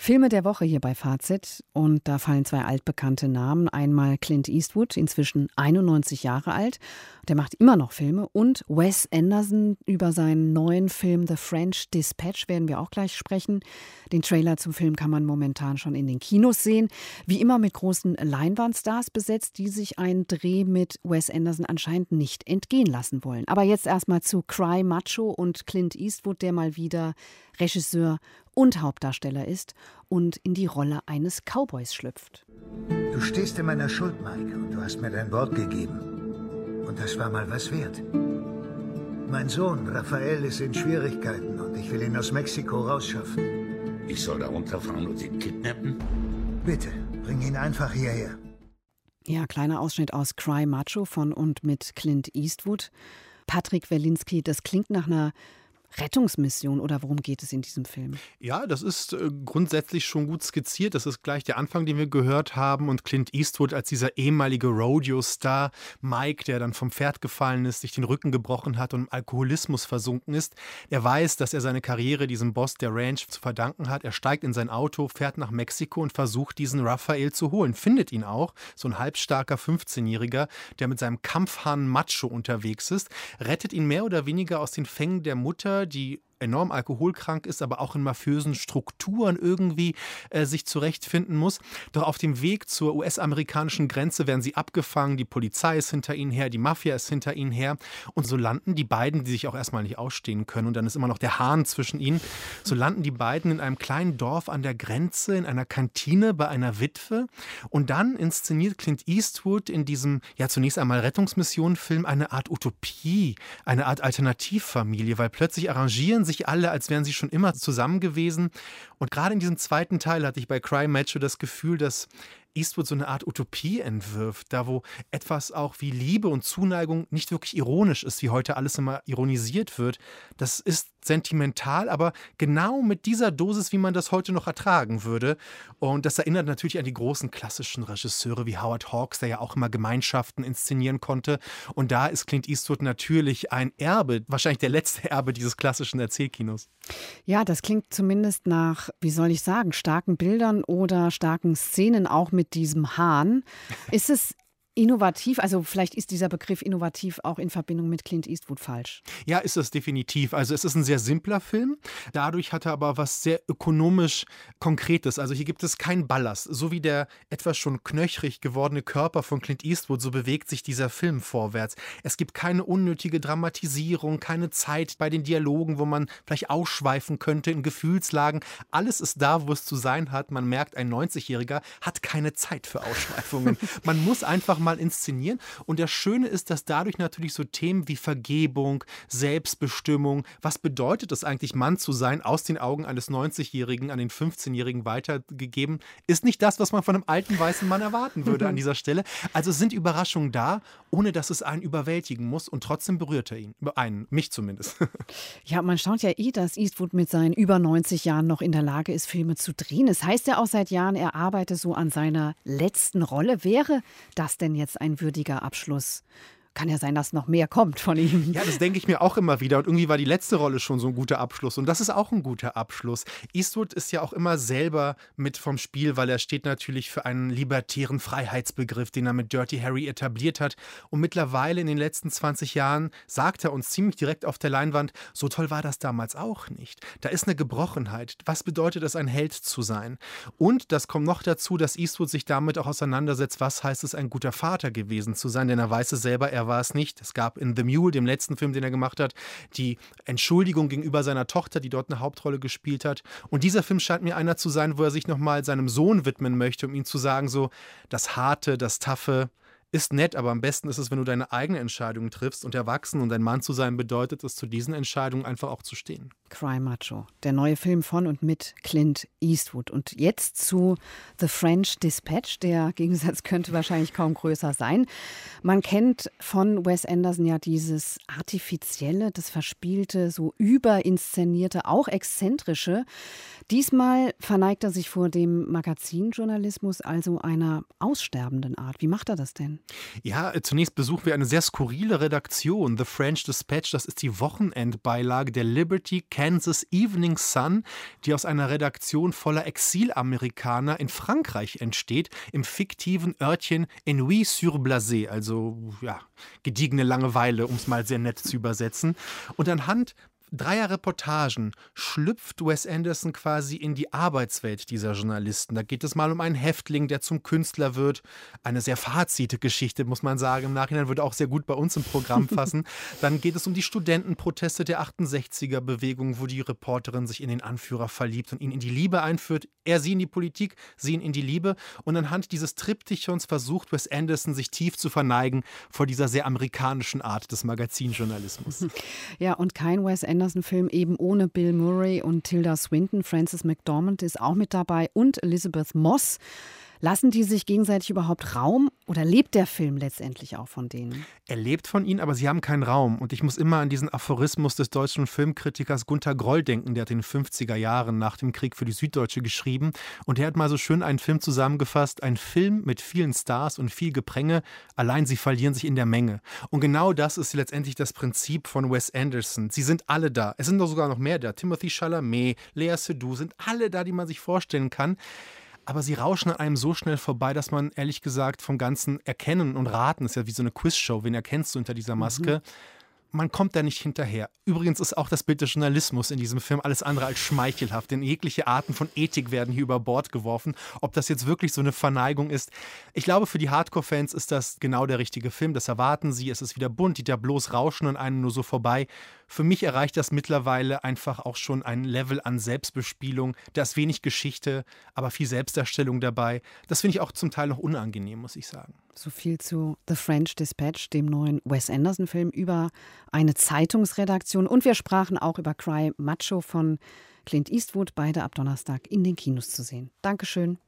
Filme der Woche hier bei Fazit und da fallen zwei altbekannte Namen. Einmal Clint Eastwood, inzwischen 91 Jahre alt, der macht immer noch Filme und Wes Anderson über seinen neuen Film The French Dispatch werden wir auch gleich sprechen. Den Trailer zum Film kann man momentan schon in den Kinos sehen. Wie immer mit großen Leinwandstars besetzt, die sich einen Dreh mit Wes Anderson anscheinend nicht entgehen lassen wollen. Aber jetzt erstmal zu Cry Macho und Clint Eastwood, der mal wieder Regisseur und Hauptdarsteller ist und in die Rolle eines Cowboys schlüpft. Du stehst in meiner Schuld, Mike, und du hast mir dein Wort gegeben. Und das war mal was wert. Mein Sohn, Raphael, ist in Schwierigkeiten und ich will ihn aus Mexiko rausschaffen. Ich soll da runterfahren und ihn kidnappen? Bitte, bring ihn einfach hierher. Ja, kleiner Ausschnitt aus Cry Macho von und mit Clint Eastwood. Patrick Welinski, das klingt nach einer Rettungsmission oder worum geht es in diesem Film? Ja, das ist äh, grundsätzlich schon gut skizziert. Das ist gleich der Anfang, den wir gehört haben. Und Clint Eastwood als dieser ehemalige Rodeo-Star, Mike, der dann vom Pferd gefallen ist, sich den Rücken gebrochen hat und im Alkoholismus versunken ist. Er weiß, dass er seine Karriere diesem Boss der Ranch zu verdanken hat. Er steigt in sein Auto, fährt nach Mexiko und versucht, diesen Raphael zu holen. Findet ihn auch, so ein halbstarker 15-Jähriger, der mit seinem Kampfhahn Macho unterwegs ist, rettet ihn mehr oder weniger aus den Fängen der Mutter die enorm alkoholkrank ist, aber auch in mafiösen Strukturen irgendwie äh, sich zurechtfinden muss. Doch auf dem Weg zur US-amerikanischen Grenze werden sie abgefangen, die Polizei ist hinter ihnen her, die Mafia ist hinter ihnen her. Und so landen die beiden, die sich auch erstmal nicht ausstehen können und dann ist immer noch der Hahn zwischen ihnen, so landen die beiden in einem kleinen Dorf an der Grenze, in einer Kantine bei einer Witwe. Und dann inszeniert Clint Eastwood in diesem, ja zunächst einmal Rettungsmission-Film eine Art Utopie, eine Art Alternativfamilie, weil plötzlich arrangieren sich alle, als wären sie schon immer zusammen gewesen. Und gerade in diesem zweiten Teil hatte ich bei Cry Macho das Gefühl, dass Eastwood so eine Art Utopie entwirft, da wo etwas auch wie Liebe und Zuneigung nicht wirklich ironisch ist, wie heute alles immer ironisiert wird. Das ist sentimental, aber genau mit dieser Dosis, wie man das heute noch ertragen würde. Und das erinnert natürlich an die großen klassischen Regisseure wie Howard Hawks, der ja auch immer Gemeinschaften inszenieren konnte. Und da ist Clint Eastwood natürlich ein Erbe, wahrscheinlich der letzte Erbe dieses klassischen Erzählkinos. Ja, das klingt zumindest nach, wie soll ich sagen, starken Bildern oder starken Szenen, auch mit diesem Hahn. Ist es Innovativ, also vielleicht ist dieser Begriff innovativ auch in Verbindung mit Clint Eastwood falsch. Ja, ist es definitiv. Also es ist ein sehr simpler Film. Dadurch hat er aber was sehr ökonomisch Konkretes. Also hier gibt es keinen Ballast. So wie der etwas schon knöchrig gewordene Körper von Clint Eastwood, so bewegt sich dieser Film vorwärts. Es gibt keine unnötige Dramatisierung, keine Zeit bei den Dialogen, wo man vielleicht ausschweifen könnte in Gefühlslagen. Alles ist da, wo es zu sein hat. Man merkt, ein 90-Jähriger hat keine Zeit für Ausschweifungen. Man muss einfach mal mal inszenieren. Und das Schöne ist, dass dadurch natürlich so Themen wie Vergebung, Selbstbestimmung, was bedeutet es eigentlich, Mann zu sein, aus den Augen eines 90-Jährigen an den 15-Jährigen weitergegeben, ist nicht das, was man von einem alten weißen Mann erwarten würde an dieser Stelle. Also sind Überraschungen da, ohne dass es einen überwältigen muss und trotzdem berührt er ihn. Einen, mich zumindest. Ja, man staunt ja eh, dass Eastwood mit seinen über 90 Jahren noch in der Lage ist, Filme zu drehen. Es heißt ja auch seit Jahren, er arbeite so an seiner letzten Rolle. Wäre das denn jetzt ein würdiger Abschluss kann ja sein, dass noch mehr kommt von ihm. Ja, das denke ich mir auch immer wieder. Und irgendwie war die letzte Rolle schon so ein guter Abschluss. Und das ist auch ein guter Abschluss. Eastwood ist ja auch immer selber mit vom Spiel, weil er steht natürlich für einen libertären Freiheitsbegriff, den er mit Dirty Harry etabliert hat. Und mittlerweile in den letzten 20 Jahren sagt er uns ziemlich direkt auf der Leinwand, so toll war das damals auch nicht. Da ist eine Gebrochenheit. Was bedeutet es, ein Held zu sein? Und das kommt noch dazu, dass Eastwood sich damit auch auseinandersetzt, was heißt es, ein guter Vater gewesen zu sein. Denn er weiß es selber, er war es nicht. Es gab in The Mule, dem letzten Film, den er gemacht hat, die Entschuldigung gegenüber seiner Tochter, die dort eine Hauptrolle gespielt hat. Und dieser Film scheint mir einer zu sein, wo er sich nochmal seinem Sohn widmen möchte, um ihm zu sagen, so das Harte, das Taffe, ist nett, aber am besten ist es, wenn du deine eigene Entscheidung triffst und erwachsen und ein Mann zu sein bedeutet es, zu diesen Entscheidungen einfach auch zu stehen. Cry Macho, der neue Film von und mit Clint Eastwood. Und jetzt zu The French Dispatch. Der Gegensatz könnte wahrscheinlich kaum größer sein. Man kennt von Wes Anderson ja dieses artifizielle, das verspielte, so überinszenierte, auch exzentrische. Diesmal verneigt er sich vor dem Magazinjournalismus, also einer aussterbenden Art. Wie macht er das denn? Ja, äh, zunächst besuchen wir eine sehr skurrile Redaktion. The French Dispatch, das ist die Wochenendbeilage der Liberty Kansas Evening Sun, die aus einer Redaktion voller Exilamerikaner in Frankreich entsteht, im fiktiven Örtchen Ennuy-sur-Blasé, also ja, gediegene Langeweile, um es mal sehr nett zu übersetzen. Und anhand dreier Reportagen schlüpft Wes Anderson quasi in die Arbeitswelt dieser Journalisten. Da geht es mal um einen Häftling, der zum Künstler wird. Eine sehr fazite Geschichte, muss man sagen. Im Nachhinein würde auch sehr gut bei uns im Programm fassen. Dann geht es um die Studentenproteste der 68er-Bewegung, wo die Reporterin sich in den Anführer verliebt und ihn in die Liebe einführt. Er sie in die Politik, sie ihn in die Liebe. Und anhand dieses Triptychons versucht Wes Anderson, sich tief zu verneigen vor dieser sehr amerikanischen Art des Magazinjournalismus. Ja, und kein Wes Anderson Anderson-Film eben ohne Bill Murray und Tilda Swinton. Frances McDormand ist auch mit dabei und Elizabeth Moss. Lassen die sich gegenseitig überhaupt Raum oder lebt der Film letztendlich auch von denen? Er lebt von ihnen, aber sie haben keinen Raum. Und ich muss immer an diesen Aphorismus des deutschen Filmkritikers Gunther Groll denken, der hat in den 50er Jahren nach dem Krieg für die Süddeutsche geschrieben. Und er hat mal so schön einen Film zusammengefasst: ein Film mit vielen Stars und viel Gepränge, allein sie verlieren sich in der Menge. Und genau das ist letztendlich das Prinzip von Wes Anderson. Sie sind alle da. Es sind doch sogar noch mehr da. Timothy Chalamet, Lea Seydoux sind alle da, die man sich vorstellen kann aber sie rauschen an einem so schnell vorbei, dass man ehrlich gesagt vom Ganzen erkennen und raten, ist ja wie so eine Quizshow, wen erkennst du unter dieser Maske, mhm man kommt da nicht hinterher. Übrigens ist auch das Bild des Journalismus in diesem Film alles andere als schmeichelhaft, denn jegliche Arten von Ethik werden hier über Bord geworfen. Ob das jetzt wirklich so eine Verneigung ist, ich glaube, für die Hardcore-Fans ist das genau der richtige Film. Das erwarten sie. Es ist wieder bunt, die da bloß rauschen an einem nur so vorbei. Für mich erreicht das mittlerweile einfach auch schon ein Level an Selbstbespielung. Da ist wenig Geschichte, aber viel Selbstdarstellung dabei. Das finde ich auch zum Teil noch unangenehm, muss ich sagen. So viel zu The French Dispatch, dem neuen Wes Anderson-Film über eine Zeitungsredaktion. Und wir sprachen auch über Cry Macho von Clint Eastwood, beide ab Donnerstag in den Kinos zu sehen. Dankeschön.